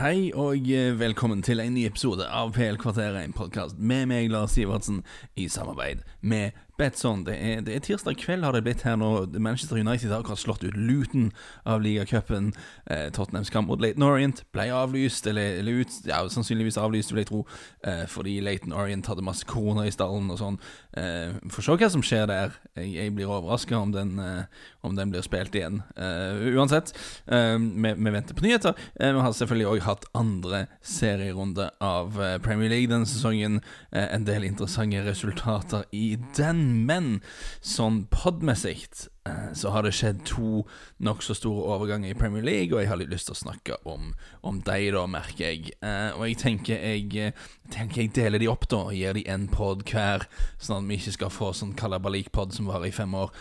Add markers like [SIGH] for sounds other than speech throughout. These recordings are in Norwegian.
Hei og eh, velkommen til en ny episode av PL Kvarteret, en podkast med meg, Lars Sivertsen, i samarbeid med Betson. Det er, det er tirsdag kveld, har det blitt her nå. Manchester United har akkurat slått ut Luton av ligacupen. Eh, Tottenhams kamp mot Laton Orient ble avlyst, eller, eller ut, ja, sannsynligvis avlyst, vil jeg tro, eh, fordi Laton Orient hadde masse koroner i stallen og sånn. Eh, Får se hva som skjer der. Jeg, jeg blir overraska om, eh, om den blir spilt igjen. Eh, uansett, eh, vi, vi, venter på nyheter. Eh, vi har selvfølgelig òg hatt andre serierunde av Premier League denne sesongen. en del interessante resultater i den men sånn podmessig så har det skjedd to nokså store overganger i Premier League, og jeg har litt lyst til å snakke om, om dem, da, merker jeg. Eh, og jeg tenker jeg, eh, tenker jeg deler de opp, da, og gir de en pod hver, sånn at vi ikke skal få sånn kalabalik-pod som varer i fem år.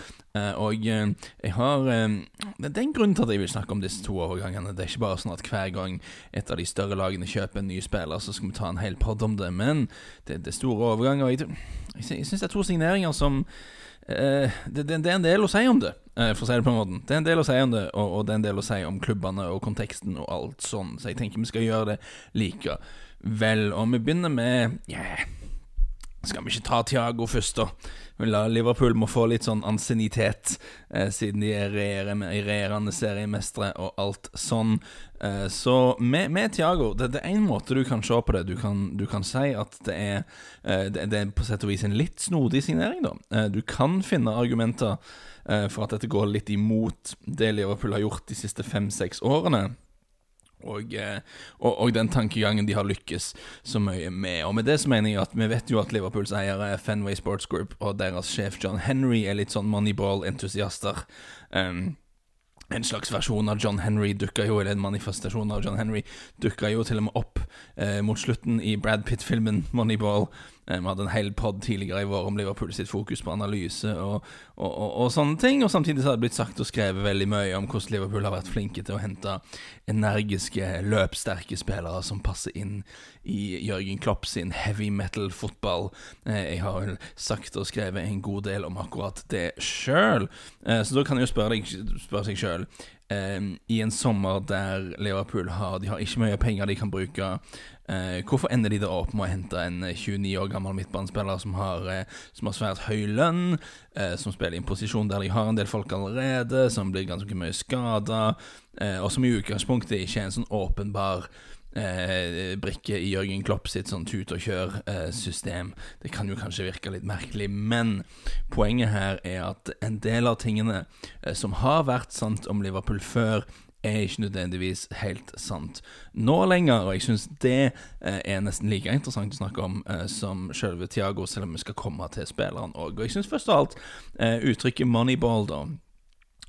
og jeg har Det er en grunn til at jeg vil snakke om disse to overgangene. Det er ikke bare sånn at hver gang et av de større lagene kjøper en ny spiller, så skal vi ta en hel pod om det, men det, det er store overganger. Jeg, jeg, jeg syns det er to signeringer som det, det, det, er en del å si om det, uh, for å si det på en måte. Det er en del å si om det, og, og, det er en del å si om klubbene og konteksten og alt sånn, så jeg tenker vi skal gjøre det likevel. Og vi begynner med yeah, Skal vi ikke ta Tiago først, da? Liverpool må få litt sånn ansiennitet, eh, siden de er regjerende seriemestere og alt sånn. Eh, så med, med Tiago det, det, er én måte du kan se på det. Du kan, du kan si at det er, eh, det, det, er på sett og vis en litt snodig signering, da. Eh, du kan finne argumenter eh, for at dette går litt imot det Liverpool har gjort de siste fem-seks årene. Og, eh, og, og, den tankegangen de har lykkes så mye med. Og med det så mener jeg at vi vet jo at Liverpools eiere er Fenway Sports Group, og deres sjef John Henry er litt sånn Moneyball-entusiaster. Um, en slags versjon av John Henry dukka jo, eller en manifestasjon av John Henry dukka jo til og med opp eh, mot slutten i Brad Pitt-filmen Moneyball. Eh, vi hadde en hel pod tidligere i vår om Liverpool sitt fokus på analyse og, og, og, og, sånne ting. Og samtidig så har det blitt sagt og skrevet veldig mye om hvordan Liverpool har vært flinke til å hente energiske, løpssterke spillere som passer inn i Jørgen Klopp sin heavy metal-fotball. Eh, jeg har vel sagt og skrevet en god del om akkurat det sjøl, eh, så da kan jeg jo spørre, deg, spørre seg sjøl I en sommer der Liverpool har De har ikke mye penger de kan bruke. Uh, hvorfor ender de da opp med å hente en 29 år gammel midtbanespiller som har, uh, som har svært høy lønn, som spiller i en posisjon der de har en del folk allerede, som blir ganske mye skada, og som i utgangspunktet ikke er en sånn åpenbar eh, brikke i Jørgen Klopp sitt sånn tut og kjør-system. Eh, det kan jo kanskje virke litt merkelig, men poenget her er at en del av tingene eh, som har vært sant om Liverpool før, er ikke nødvendigvis helt sant nå lenger, og jeg syns det eh, er nesten like interessant å snakke om eh, som selve Tiago, selv om vi skal komme til spilleren òg. Og jeg syns først og alt eh, uttrykket 'moneyball', da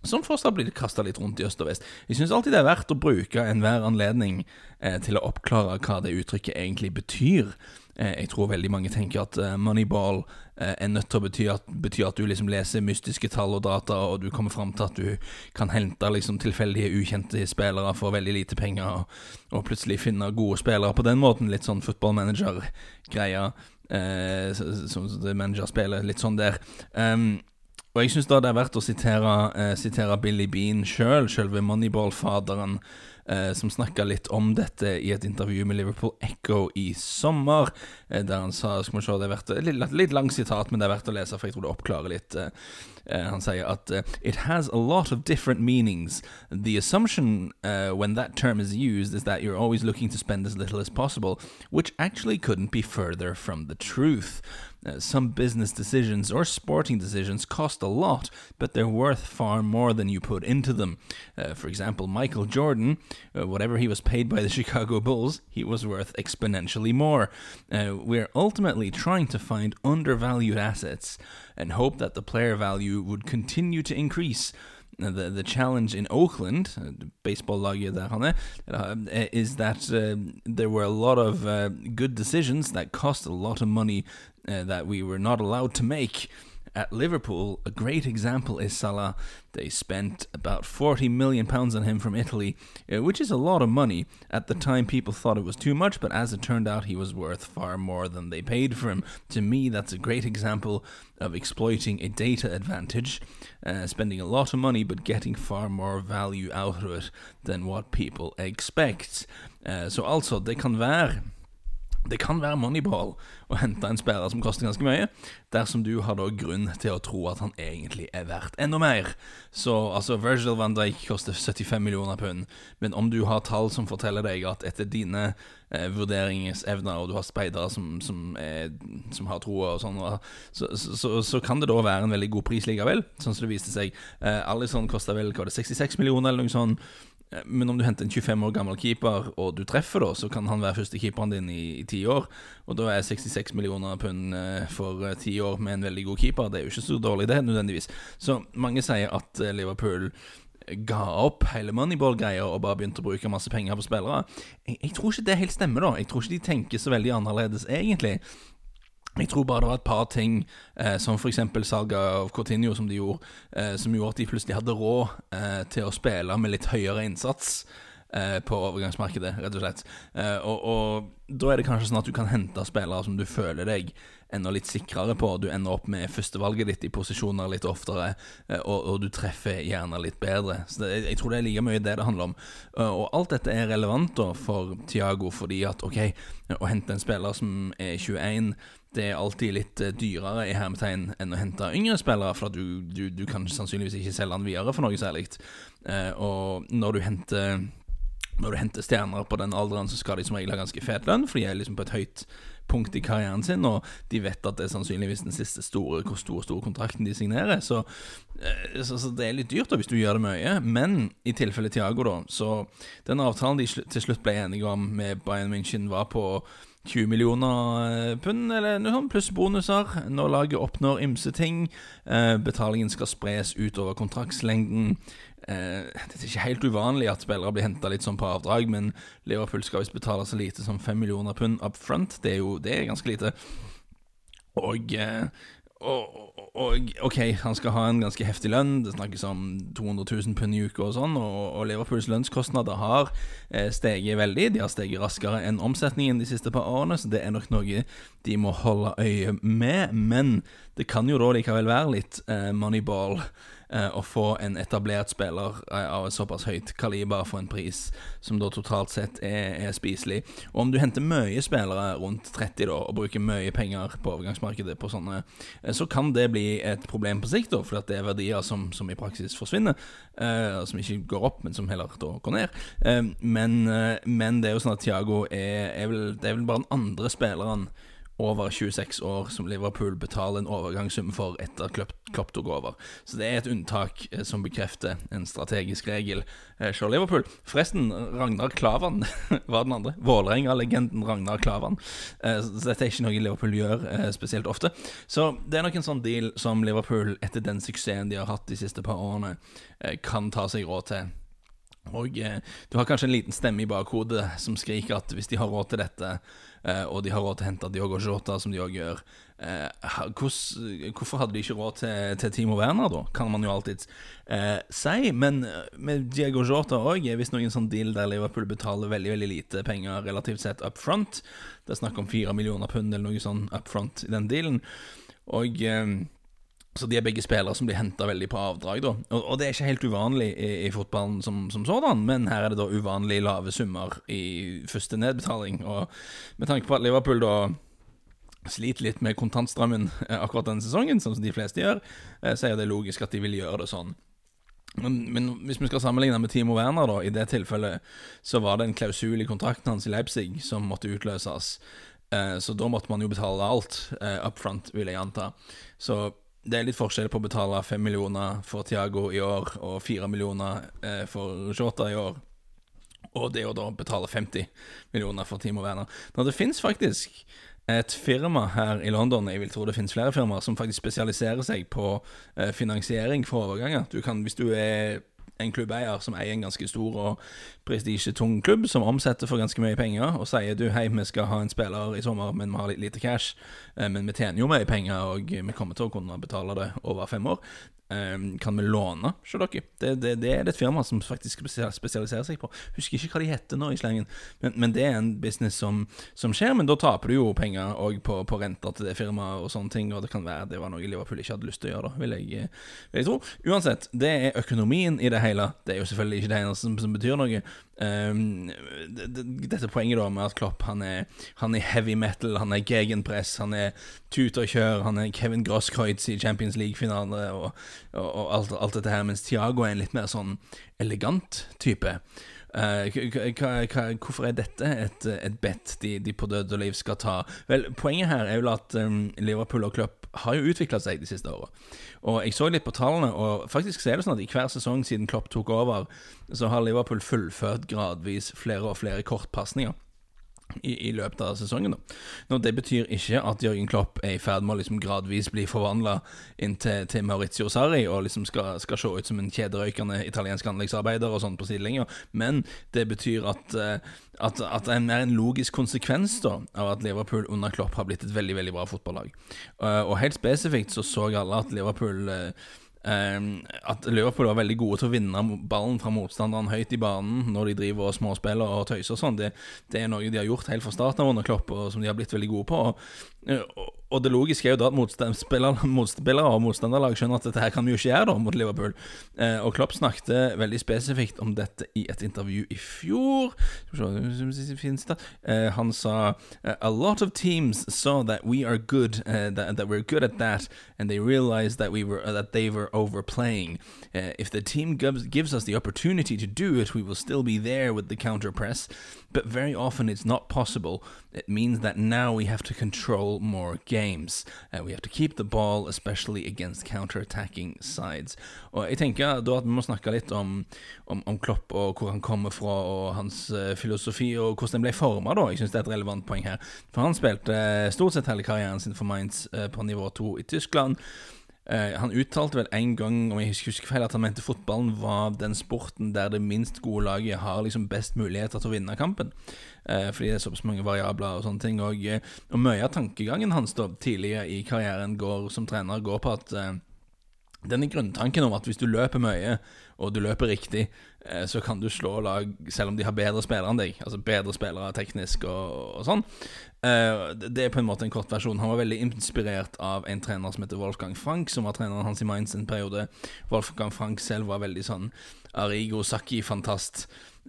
som fortsatt blir kasta litt rundt i øst og vest. Jeg syns alltid det er verdt å bruke enhver anledning eh, til å oppklare hva det uttrykket egentlig betyr. Eh, jeg tror veldig mange tenker at eh, moneyball eh, er nødt til å bety at, bety at, du liksom leser mystiske tall og data, og du kommer fram til at du kan hente liksom tilfeldige, ukjente spillere for veldig lite penger, og, og plutselig finne gode spillere på den måten. Litt sånn football manager-greia. Eh, som manager spiller litt sånn der. Um, og jeg syns det er verdt å sitere, eh, sitere Billy Bean sjøl, selv, sjølve Moneyball-faderen, eh, som snakka litt om dette i et intervju med Liverpool Echo i sommer, eh, der han sa skal vi se, det er verdt, litt, litt lang sitat, men det er verdt å lese, for jeg tror det oppklarer litt. Eh, eh, han sier at It has a lot of different meanings. The assumption when that term is used is that you're always looking to spend as little as possible, which actually couldn't be further from the truth. Uh, some business decisions or sporting decisions cost a lot, but they're worth far more than you put into them. Uh, for example, Michael Jordan, uh, whatever he was paid by the [LAUGHS] Chicago Bulls, he was worth exponentially more. Uh, we're ultimately trying to find undervalued assets and hope that the player value would continue to increase the the challenge in Oakland, uh, baseball-laget der han er, uh, is that uh, there were a lot of uh, good decisions that cost a lot of money uh, that we were not allowed to make. At Liverpool, a great example is Salah. They spent about 40 million pounds on him from Italy, uh, which is a lot of money. At the time, people thought it was too much, but as it turned out, he was worth far more than they paid for him. To me, that's a great example of exploiting a data advantage, uh, spending a lot of money but getting far more value out of it than what people expect. Uh, så altså, det kan være det kan være moneyball å hente en spiller som koster ganske mye, dersom du har da grunn til å tro at han egentlig er verdt enda mer. Så altså, Virgil van Dijk koster 75 millioner pund, men om du har tall som forteller deg at etter dine eh, vurderingsevner, og du har speidere som, som, som, har troa og sånn, så, så, så, kan det da være en veldig god pris likevel, sånn som det viste seg. Eh, Alison kosta vel hva det, 66 millioner, eller noe sånt. Eh, men om du henter en 25 år gammel keeper, og du treffer, da, så kan han være første keeperen din i ti år. Og da er 66 millioner pund eh, for eh, ti år med en veldig god keeper. Det er jo ikke så dårlig, det, nødvendigvis. Så mange sier at Liverpool ga opp hele Moneyball-greia og bare begynte å bruke masse penger på spillere. Jeg, jeg, tror ikke det helt stemmer, da. Jeg tror ikke de tenker så veldig annerledes, egentlig. Jeg tror bare det var et par ting, eh, som f.eks. salget av Coutinho, som de gjorde, eh, som gjorde at de plutselig hadde råd eh, til å spille med litt høyere innsats eh, på overgangsmarkedet, rett og slett. Eh, og, og, da er det kanskje sånn at du kan hente spillere som du føler deg enda litt sikrere på. Du ender opp med førstevalget ditt i posisjoner litt oftere, eh, og, og, du treffer gjerne litt bedre. Så det, Jeg tror det er like mye det det handler om. Og alt dette er relevant da for Tiago, fordi at ok, å hente en spiller som er 21 det er alltid litt uh, dyrere i hermetegn enn å hente yngre spillere, for du, du, du, kan sannsynligvis ikke selge den videre for noe særlig. Og når du henter Når du henter stjerner på den alderen, så skal de som regel ha ganske fet lønn, for de er liksom på et høyt punkt i karrieren sin, og de vet at det er sannsynligvis den siste store, hvor store, store kontrakten de signerer. Så, uh, så, så, det er litt dyrt da hvis du gjør det mye. Men i tilfelle Tiago, da, så den avtalen de til slutt ble enige om med Bayern München, var på 20 millioner eh, pund, eller noe sånt, pluss bonuser når laget oppnår ymse ting. Eh, betalingen skal spres utover kontraktslengden. Eh, det er ikke helt uvanlig at spillere blir henta litt sånn på avdrag, men Liverpool skal visst betale så lite som 5 millioner pund up front. Det er jo det er ganske lite. Og og, og, OK, han skal ha en ganske heftig lønn. Det snakkes om 200 000 pund i uka og sånn. Og, og Liverpools lønnskostnader har eh, steget veldig. De har steget raskere enn omsetningen de siste par årene, så det er nok noe de må holde øye med. Men det kan jo da likevel være litt eh, moneyball Eh, å få en etablert spiller eh, av et såpass høyt kaliber for en pris som da totalt sett er, er, spiselig. Og om du henter mye spillere rundt 30 da, og bruker mye penger på overgangsmarkedet på sånne, eh, så kan det bli et problem på sikt, da, for det er verdier som, som i praksis forsvinner. Uh, som ikke går opp, men som heller da går ned. Uh, men, uh, men, det er jo sånn at Thiago er, er, vel, det er vel bare den andre spilleren over 26 år som Liverpool betaler en overgangssum for etter Klopp tok over. Så det er et unntak eh, som bekrefter en strategisk regel eh, for Liverpool. Forresten, Ragnar Klavan [LAUGHS] var den andre. Vålerenga-legenden Ragnar Klavan. Eh, så dette er ikke noe Liverpool gjør spesielt ofte. Så det er nok en sånn deal som Liverpool, etter den suksessen de har hatt de siste par årene, kan ta seg råd til. Og du har kanskje en liten stemme i bakhodet som skriker at hvis de har råd til dette Eh, og de har råd til å hente Diogo Jota, som de òg gjør. Eh, hvorfor hadde de ikke råd til, til Timo Werner, da? Kan man jo alltids eh, si. Men eh, med Diego Jota òg visst noen sånn deal der Liverpool betaler veldig veldig lite penger relativt sett up front. Det er snakk om fire millioner pund eller noe sånn up front i den dealen. Og eh, så de er begge spillere som blir henta veldig på avdrag, da. Og, og, det er ikke helt uvanlig i, i fotballen som, som, sådan, men her er det da uvanlig lave summer i første nedbetaling. Og med tanke på at Liverpool da sliter litt med kontantstrømmen eh, akkurat denne sesongen, som de fleste gjør, eh, så er det logisk at de vil gjøre det sånn. Men, men, hvis vi skal sammenligne med Timo Werner, da, i det tilfellet, så var det en klausul i kontrakten hans i Leipzig som måtte utløses. Eh, så da måtte man jo betale alt up front, vil jeg anta. Så det er litt forskjell på å betale fem millioner for Tiago i år og fire millioner eh, for Shota i år. Og det å da betale 50 millioner for Timo Werner. Når det fins faktisk et firma her i London, jeg vil tro det finnes flere firmaer, som faktisk spesialiserer seg på eh, finansiering for overganger. Du kan, hvis du er en klubbeier som eier en ganske stor og prestisjetung klubb, som omsetter for ganske mye penger, og sier du hei, vi skal ha en spiller i sommer, men vi har litt lite cash, eh, men vi tjener jo mye penger, og vi kommer til å kunne betale det over fem år. Um, kan vi låne hos dere? Det, det, det, er et firma som faktisk spesialiserer seg på. Husker ikke hva de heter nå i slengen, men, men det er en business som, som, skjer. Men da taper du jo penger òg på, på, renter til det firmaet og sånne ting, og det kan være det var noe Liverpool ikke hadde lyst til å gjøre, da, vil jeg, vil jeg tro. Uansett, det er økonomien i det hele. Det er jo selvfølgelig ikke det eneste som, som betyr noe. Um, dette poenget da med at Klopp han er, han er heavy metal, han er gegenpress, han er tut og kjør, han er Kevin Grosskreutz i Champions League-finale og, og, alt, alt, dette her, mens Tiago er en litt mer sånn elegant type. Uh, hvorfor er dette et, et bet de, de, på død og liv skal ta? Vel, Poenget her er jo at um, Liverpool og Klopp har jo utvikla seg de siste åra. Og jeg så litt på tallene, og faktisk ser det sånn at i hver sesong siden Klopp tok over, så har Liverpool fullført gradvis flere og flere kortpasninger i, i, løpet av sesongen. Da. Nå, det betyr ikke at Jørgen Klopp er i ferd med å liksom gradvis bli forvandla inn til, til, Maurizio Sarri og liksom skal, skal, se ut som en kjederøykende italiensk anleggsarbeider og sånn på sidelinja, men det betyr at, eh, at, at det er en logisk konsekvens da av at Liverpool under Klopp har blitt et veldig veldig bra fotballag. Eh, og helt spesifikt så så alle at Liverpool eh, Um, at Liverpool var veldig gode til å vinne ballen fra motstanderen høyt i banen når de driver og småspiller og tøyser og sånn. Det, det, er noe de har gjort helt fra starten av under Klopp, og som de har blitt veldig gode på. Og, og, det logiske er jo da at motspillere, motspillere og motstanderlag skjønner at dette her kan vi jo ikke gjøre da mot Liverpool. Eh, og Klopp snakket veldig spesifikt om dette i et intervju i fjor. Eh, han sa A lot of teams saw that we are good, uh, that, that, we're good at that, and they realized that we were that they were overplaying. Uh, if the team gives, gives us the opportunity to do it, we will still be there with the counter press. But very often it's not possible. It means that now we have to control more games. Uh, we have to keep the ball, especially against counter-attacking sides. Og jeg tenker da at vi må snakke litt om, om, om Klopp og hvor han kommer fra, og hans uh, filosofi, og hvordan den ble forma. Jeg syns det er et relevant poeng her. For han spilte uh, stort sett hele karrieren sin for Mainz uh, på nivå 2 i Tyskland. Uh, han uttalte vel en gang om jeg husker feil at han mente fotballen var den sporten der det minst gode laget har liksom best muligheter til å vinne kampen. Uh, fordi det er såpass mange variabler og sånne ting. Og, uh, og mye av tankegangen hans da tidligere i karrieren går, som trener går på at denne grunntanken om at hvis du løper mye, og du løper riktig, Eh, så kan du slå lag selv om de har bedre spillere enn deg. Altså bedre spillere teknisk og, og sånn. Eh, det er på en måte en kort versjon. Han var veldig inspirert av en trener som heter Wolfgang Frank, som var treneren hans i Mainz en periode. Wolfgang Frank selv var veldig sånn Arigo Saki-fantast.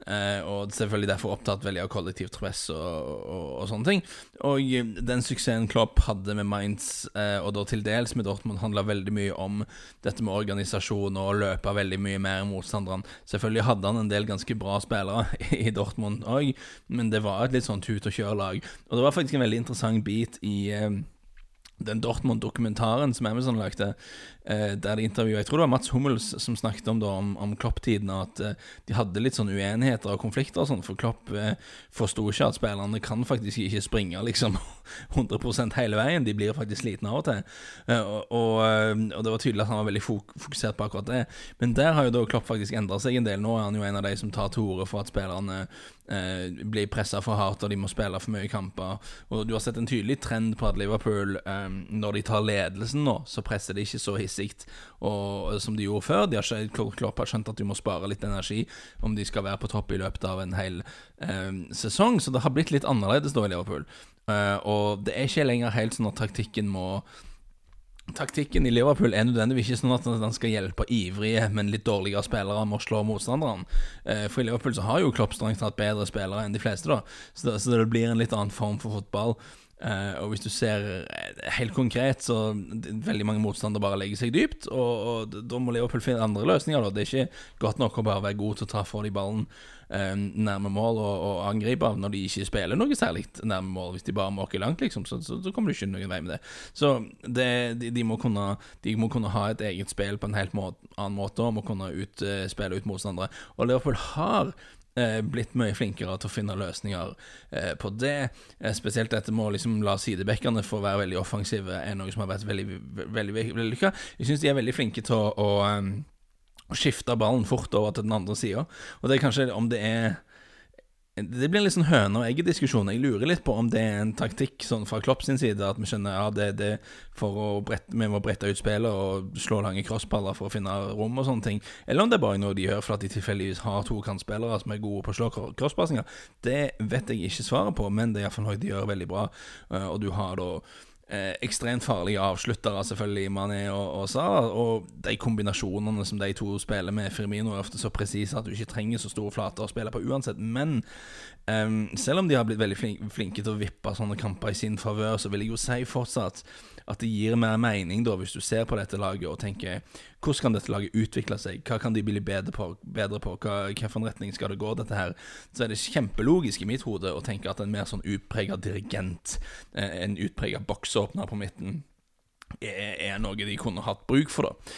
Eh, og selvfølgelig derfor opptatt veldig av kollektivt press og, og, og, sånne ting. Og eh, den suksessen Klopp hadde med Mainz, uh, og da til dels med Dortmund, handla veldig mye om dette med organisasjon og løpe veldig mye mer motstanderen Selvfølgelig hadde han en del ganske bra spillere [LAUGHS] i Dortmund òg, men det var et litt sånn tut og kjør-lag. Og det var faktisk en veldig interessant bit i uh, den Dortmund-dokumentaren som Amazon lagde, eh, der de intervjuet Jeg tror det var Mats Hummels som snakket om, om, om Klopp-tiden, at eh, de hadde litt sånn uenigheter og konflikter og sånn, for Klopp eh, forsto ikke at spillerne kan faktisk ikke springe liksom [LAUGHS] 100% hele veien. De blir faktisk slitne av og til. Eh, og, og, eh, og, det var tydelig at han var veldig fokusert på akkurat det. Men der har jo da Klopp faktisk endra seg en del. Nå er han jo en av de som tar til orde for at spillerne blir pressa for hardt, og de må spille for mye kamper. Og du har sett en tydelig trend på at Liverpool, når de tar ledelsen nå, så presser de ikke så hissig som de gjorde før. De har ikke, Klopp har skjønt at de må spare litt energi om de skal være på topp i løpet av en hel eh, sesong, så det har blitt litt annerledes da i Liverpool. Eh, og det er ikke lenger helt sånn at taktikken må Taktikken i Liverpool er nødvendigvis ikke sånn at den skal hjelpe ivrige, men litt dårligere spillere med å slå motstanderen. Eh, for i Liverpool så har jo Klopp strengt tatt bedre spillere enn de fleste, da. Så det, så det blir en litt annen form for fotball. Uh, og hvis du ser helt konkret, så veldig mange motstandere bare legger seg dypt. Og, og da må Liverpool finne andre løsninger. Da. Det er ikke godt nok å bare være god til å ta for de ballen uh, nærme mål og, og angripe når de ikke spiller noe særlig nærme mål. Hvis de bare måker langt, liksom, så, så, så, kommer du ikke noen vei med det. Så det, de, de, må kunne, de, må kunne, ha et eget spill på en helt måte, annen måte og må kunne ut, uh, spille ut motstandere. Og Liverpool har Eh, blitt mye flinkere til å finne løsninger eh, på det. Eh, spesielt dette med å liksom la sidebekkene få være veldig offensive, er noe som har vært veldig, vellykka. Jeg syns de er veldig flinke til å, å å skifte ballen fort over til den andre sida. Og det er kanskje om det er det blir en litt sånn høne og egg-diskusjon. Jeg lurer litt på om det er en taktikk sånn fra Klopp sin side, at vi skjønner ja, det, det for å brette, vi må brette ut spillet og slå lange crossballer for å finne rom og sånne ting. Eller om det er bare noe de gjør for at de tilfeldigvis har to kantspillere som er gode på å slå crosspassinger. Det vet jeg ikke svaret på, men det er iallfall noe de gjør veldig bra. Eh, og du har da Eh, ekstremt farlige avsluttere, selvfølgelig, Mané og, og Sara. Og de kombinasjonene som de to spiller med Firmino, er ofte så presise at du ikke trenger så store flater å spille på uansett. Men eh, selv om de har blitt veldig flinke, flinke til å vippe sånne kamper i sin favør, så vil jeg jo si fortsatt at det gir mer mening, da, hvis du ser på dette laget og tenker hvordan kan dette laget utvikle seg, hva kan de bli bedre på, bedre på? hva, hvilken retning skal det gå, dette her? Så er det kjempelogisk i mitt hode å tenke at en mer sånn utprega dirigent, eh, en utprega boksåpner på midten, er, er noe de kunne hatt bruk for, da.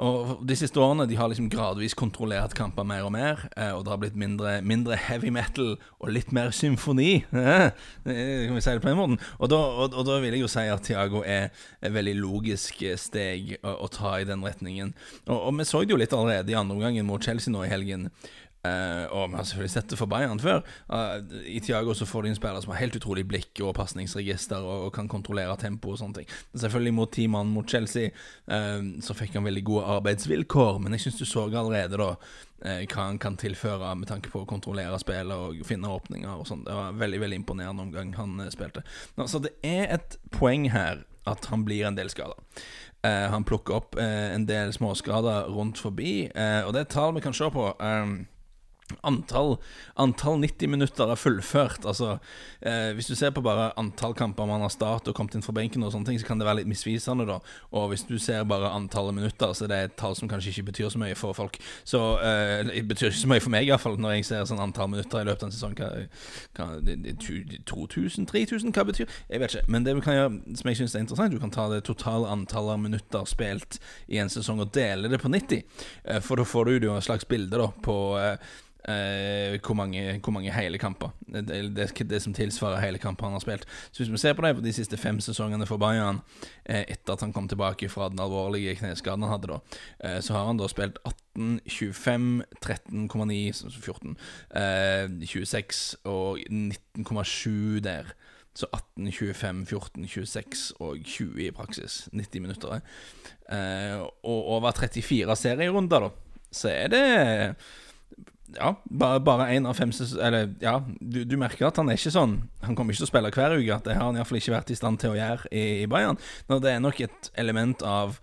Og De siste årene de har liksom gradvis kontrollert kamper mer og mer, eh, og det har blitt mindre, mindre, heavy metal og litt mer symfoni. [LAUGHS] Eh, kan vi si det på den måten? Og da, og, og da vil jeg jo si at Tiago er et veldig logisk steg å, å ta i den retningen. Og, og, vi så det jo litt allerede i andre omgangen mot Chelsea nå i helgen. Uh, og vi har selvfølgelig sett det for Bayern før. Uh, I Tiago så får de en spiller som har helt utrolig blikk og pasningsregister og, og, kan kontrollere tempo og sånne ting. Selvfølgelig mot mann mot Chelsea uh, så fikk han veldig gode arbeidsvilkår, men jeg syns du så allerede da hva han kan tilføre med tanke på å kontrollere spillet og finne åpninger og sånn. Det var en veldig veldig imponerende omgang han spilte. Nå, så det er et poeng her at han blir en del skada. han plukker opp en del småskader rundt forbi, og det tall vi kan se på. Um, Antall, antall 90 minutter er fullført. Altså, eh, Hvis du ser på bare antall kamper man har startet og kommet inn fra benken, og sånne ting, så kan det være litt misvisende. da Og hvis du ser bare antallet minutter, så er et tall som kanskje ikke betyr så mye for folk. Så eh, Det betyr ikke så mye for meg, iallfall, når jeg ser sånn antall minutter i løpet av en sesong. Hva, hva, 2000? 3000? Hva betyr Jeg vet ikke. Men det vi kan gjøre, som jeg syns er interessant, du kan ta det totale antallet minutter spilt i en sesong og dele det på 90. Eh, for da får du jo et slags bilde da på Eh, hvor, mange, hvor, mange, hele kamper. Det, det, det, som tilsvarer hele kamper han har spilt. Så Hvis vi ser på det på de siste fem sesongene for Bayern, uh, etter at han kom tilbake fra den alvorlige kneskaden han hadde, da, uh, så har han da spilt 18, 25, 13,9, 14, 26 og 19,7 der. Så 18, 25, 14, 26 og 20 i praksis. 90 minutter. Og over 34 serierunder, da, så er det ja, bare, én av fem Eller ja, du, du, merker at han er ikke sånn Han kommer ikke til å spille hver uke. Det har han iallfall ikke vært i stand til å gjøre i, i Bayern. Når det er nok et element av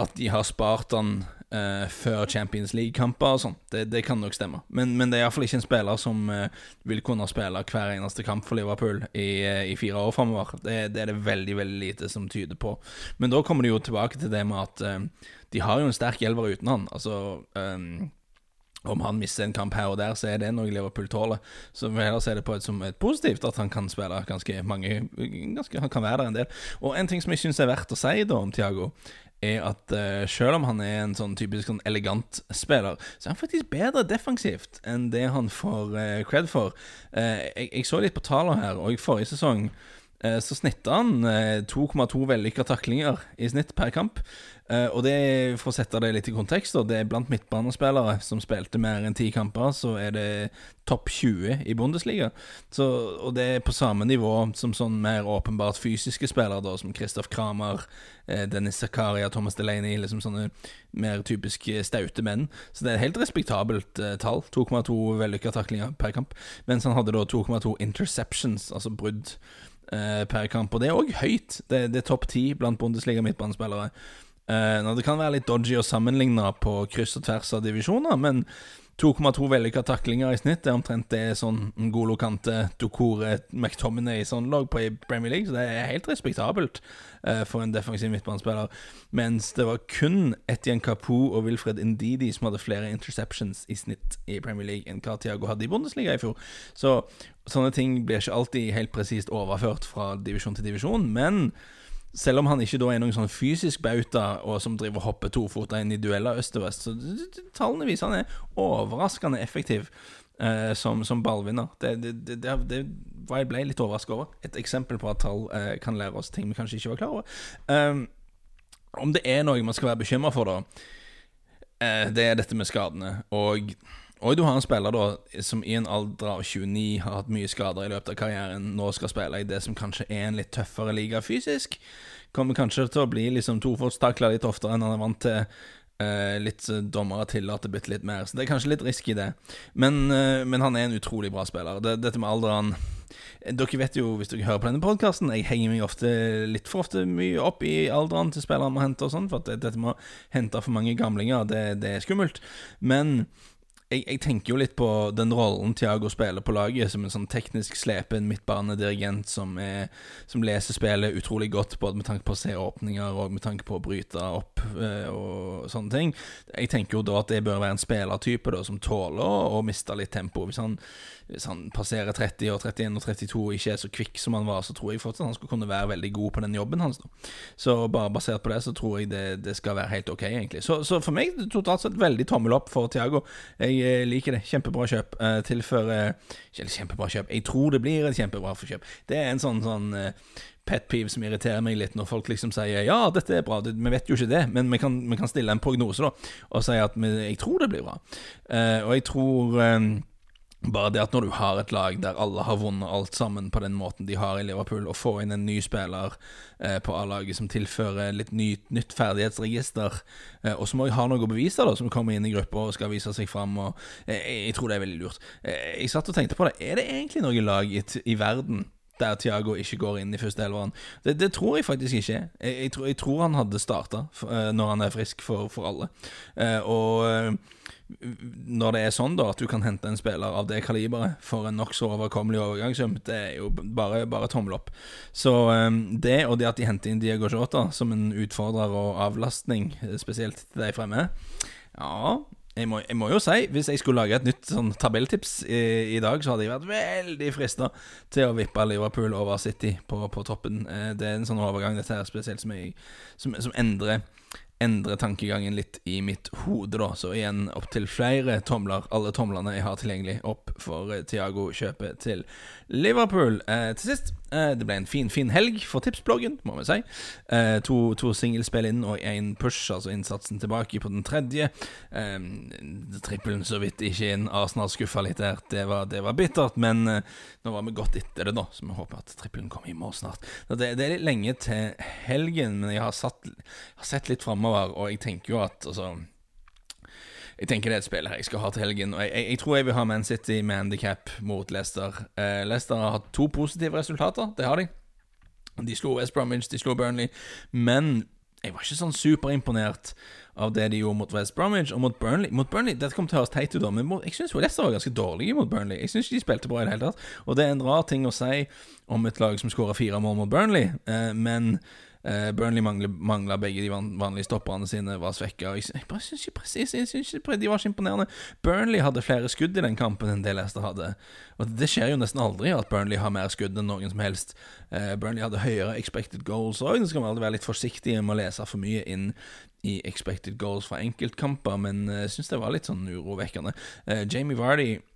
at de har spart han uh, før Champions League-kamper og sånn. Det, det, kan nok stemme. Men, men det er iallfall ikke en spiller som uh, vil kunne spille hver eneste kamp for Liverpool i, uh, i fire år framover. Det, det, er det veldig, veldig lite som tyder på. Men da kommer de jo tilbake til det med at de har jo en sterk elver uten han. Altså um, om han mister en kamp her og der, så er det noe Liverpool tåler. Så vi heller se det på et, som et positivt, at han kan spille ganske mange ganske, Han kan være der en del. Og en ting som jeg syns er verdt å si da om Thiago, er at uh, selv om han er en sånn typisk sånn elegant spiller, så er han faktisk bedre defensivt enn det han får uh, cred for. Uh, jeg, jeg, så litt på tallene her, og i forrige sesong så snitta han 2,2 vellykka taklinger i snitt per kamp. Uh, og det, For å sette det litt i kontekst, det er blant midtbanespillere som spilte mer enn ti kamper, så er det topp 20 i Bundesliga. Så, og det er på samme nivå som sånn mer åpenbart fysiske spillere, da, som Christoph Kramer, uh, Dennis Zakaria, Thomas Delaney, liksom sånne mer typisk staute menn. Så det er et helt respektabelt tall. 2,2 vellykka taklinger per kamp. Mens han hadde da 2,2 interceptions, altså brudd. per kamp, og det er òg høyt. Det, det er topp ti blant Bundesliga midtbanespillere. Uh, det kan være litt dodgy å sammenligne på kryss og tvers av divisjoner, men 2,2 vellykka taklinger i snitt er omtrent det sånn Ngolo Kante, Dokore, McTominay sånn lag på i Premier League, så det er helt respektabelt uh, for en defensiv midtbanespiller. Mens det var kun Etienne Capoe og Wilfred Ndidi som hadde flere interceptions i snitt i Premier League enn hva Thiago hadde i Bundesliga i fjor. Så sånne ting blir ikke alltid helt presist overført fra divisjon til divisjon, men selv om han ikke da er noen sånn fysisk bauta og som driver og hopper tofota inn i dueller øst og vest, så tallene viser han er overraskende effektiv eh, som, som, ballvinner. Det, det, det, det, var jeg ble litt overraska over. Et eksempel på at tall eh, kan lære oss ting vi kanskje ikke var klar over. Um, om det er noe man skal være bekymra for, da eh, det er dette med skadene. Og, og du har en spiller da som i en alder av 29 har hatt mye skader i løpet av karrieren, nå skal spille i det som kanskje er en litt tøffere liga fysisk. Kommer kanskje til å bli liksom tofotstakla litt oftere enn han er vant til. Eh, litt uh, dommere tillater bitte litt mer, så det er kanskje litt risky, det. Men, eh, men han er en utrolig bra spiller. Det, dette med alderen Dere vet jo, hvis dere hører på denne podkasten, jeg henger meg ofte litt for ofte mye opp i alderen til spillere må hente og sånn, for at dette med å hente for mange gamlinger, det, det er skummelt. Men jeg, jeg, tenker jo litt på den rollen Thiago spiller på laget, som en sånn teknisk slepen midtbanedirigent som, som leser spillet utrolig godt, både med tanke på å se åpninger og med tanke på å bryte opp øh, og sånne ting. Jeg tenker jo da at det bør være en spillertype da, som tåler å miste litt tempo. Hvis han hvis han passerer 30 og 31 og 32 og ikke er så kvikk som han var, så tror jeg fortsatt han skal kunne være veldig god på den jobben hans. Da. Så bare basert på det, så tror jeg det, det skal være helt ok, egentlig. Så, så for meg totalt sett veldig tommel opp for Tiago. Jeg eh, liker det. Kjempebra kjøp. Uh, tilfører Ikke kjempebra kjøp, jeg tror det blir et kjempebra kjøp. Det er en sånn, sånn pet peeve som irriterer meg litt, når folk liksom sier ja, dette er bra. vi vet jo ikke det, men vi kan, vi kan stille en prognose da og si at vi, jeg tror det blir bra. Og jeg tror bare det at når du har et lag der alle har vunnet alt sammen på den måten de har i Liverpool, og få inn en ny spiller eh, på A-laget som tilfører litt ny, nytt ferdighetsregister, eh, og som òg har noe å bevise, da, som kommer inn i gruppa og skal vise seg fram, og, eh, jeg tror det er veldig lurt. Eh, jeg satt og tenkte på det. Er det egentlig noe lag i, i verden der Thiago ikke går inn i førsteelveren. Det, det tror jeg faktisk ikke. Jeg, jeg, tror, jeg tror, han hadde starta uh, når han er frisk for, for alle. Uh, og uh, når det er sånn da at du kan hente en spiller av det kaliberet for en nokså overkommelig overgangssum, det er jo bare, bare tommel opp. Så det, og det at de henter inn Diego Jota som en utfordrer og avlastning, spesielt til de fremme Ja, jeg må, jeg må, jo si, hvis jeg skulle lage et nytt sånn tabelltips i, i, dag, så hadde jeg vært veldig frista til å vippe Liverpool over City på, på toppen. Eh, det er en sånn overgang, dette her, spesielt som, jeg, som, som endrer endre tankegangen litt i mitt hode, da. Så igjen opptil flere tomler, alle tomlene jeg har tilgjengelig, opp for eh, Tiago-kjøpet til Liverpool. Eh, til sist, eh, det ble en fin, fin helg for tipsbloggen, må vi si. Eh, to to singelspill inn og én push, altså innsatsen tilbake på den tredje. Eh, trippelen så vidt ikke inn. Arsenal skuffa litt der. Det var, det var bittert, men eh, nå var vi godt etter det, da, så vi håper at trippelen kommer i morgen snart. Det, det, er litt lenge til helgen, men jeg har, satt, har sett litt fram framover, og jeg tenker jo at altså jeg tenker det er et spill her jeg skal ha til helgen. Og jeg, jeg, jeg tror jeg vil ha Man City med handikap mot Leicester. Eh, Leicester har hatt to positive resultater, det har de. De slo West Bromwich, de slo Burnley, men jeg var ikke sånn superimponert av det de gjorde mot West Bromwich og mot Burnley. Mot Burnley, Dette kommer til å høres teit ut, men jeg syns Leicester var ganske dårlige mot Burnley. Jeg syns ikke de spilte bra i det hele tatt. Og det er en rar ting å si om et lag som skåra fire mål mot Burnley, eh, men Burnley mangla begge de vanlige stopperne sine, var svekka. Jeg, syns ikke precis, jeg synes ikke de var så imponerende. Burnley hadde flere skudd i den kampen enn det Leicester hadde. Og Det skjer jo nesten aldri at Burnley har mer skudd enn noen som helst. Uh, Burnley hadde høyere expected goals òg. Så skal man være litt forsiktige med å lese for mye inn i expected goals fra enkeltkamper, men jeg uh, syns det var litt sånn urovekkende. Jamie Vardy Eh,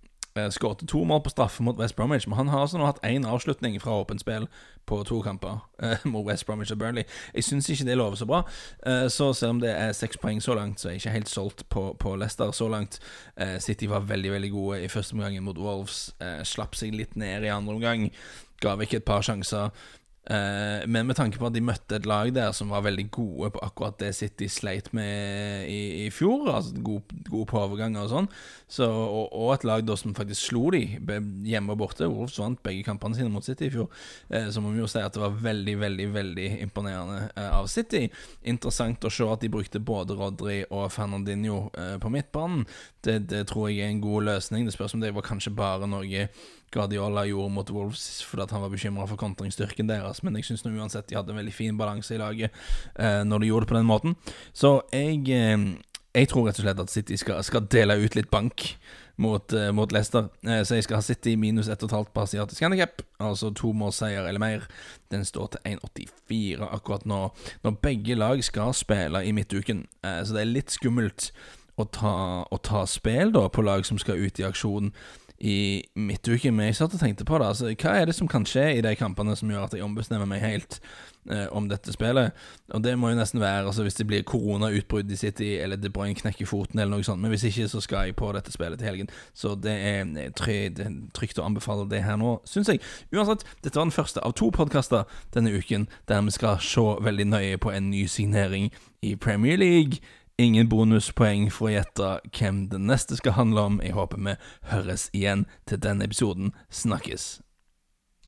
skåret to mål på straffe mot West Bromwich, men han har altså nå hatt én avslutning fra åpent spill på to kamper [LAUGHS] eh, mot West Bromwich og Burnley. Jeg syns ikke det lover så bra. Eh, så selv om det er seks poeng så langt, så er jeg ikke helt solgt på, på Leicester så langt. Eh, City var veldig veldig gode i første omgang mot Wolves, eh, slapp seg litt ned i andre omgang, ga vekk et par sjanser. Uh, men med tanke på at de møtte et lag der som var veldig gode på akkurat det City sleit med i, i fjor, altså gode, gode på overganger og sånn, så, og, og, et lag da som faktisk slo de hjemme og borte Wolfs vant begge kampene sine mot City i fjor, uh, så må vi jo si at det var veldig, veldig veldig imponerende uh, av City. Interessant å se at de brukte både Rodri og Fernandinho på midtbanen. Det, det tror jeg er en god løsning. Det spørs om det var kanskje bare noe Guardiola gjorde mot Wolves fordi han var bekymra for kontringsstyrken deres. Men jeg syns uansett de hadde en veldig fin balanse i laget eh, når de gjorde det på den måten. Så jeg, eh, jeg tror rett og slett at City skal, skal dele ut litt bank mot, eh, mot Leicester. Uh, så jeg skal ha City minus 1,5 på asiatisk handikap, altså to målseier eller mer. Den står til 1,84 akkurat nå, når begge lag skal spille i midtuken. Uh, så det er litt skummelt å ta, å ta spill da på lag som skal ut i aksjon i midtuken. Men jeg satt og tenkte på det. Altså, hva er det som kan skje i de kampene som gjør at jeg ombestemmer meg helt eh, om dette spillet? Og det må jo nesten være altså, hvis det blir koronautbrudd i City, eller De Bruyne knekker foten, eller noe sånt. Men hvis ikke, så skal jeg på dette spillet til helgen. Så det er, try, det trygt å anbefale det her nå, syns jeg. Uansett, dette var den første av to podkaster denne uken der vi skal se veldig nøye på en ny signering i Premier League. Ingen bonuspoeng for å gjette hvem den neste skal handle om. Jeg håper vi høres igjen til denne episoden. Snakkes.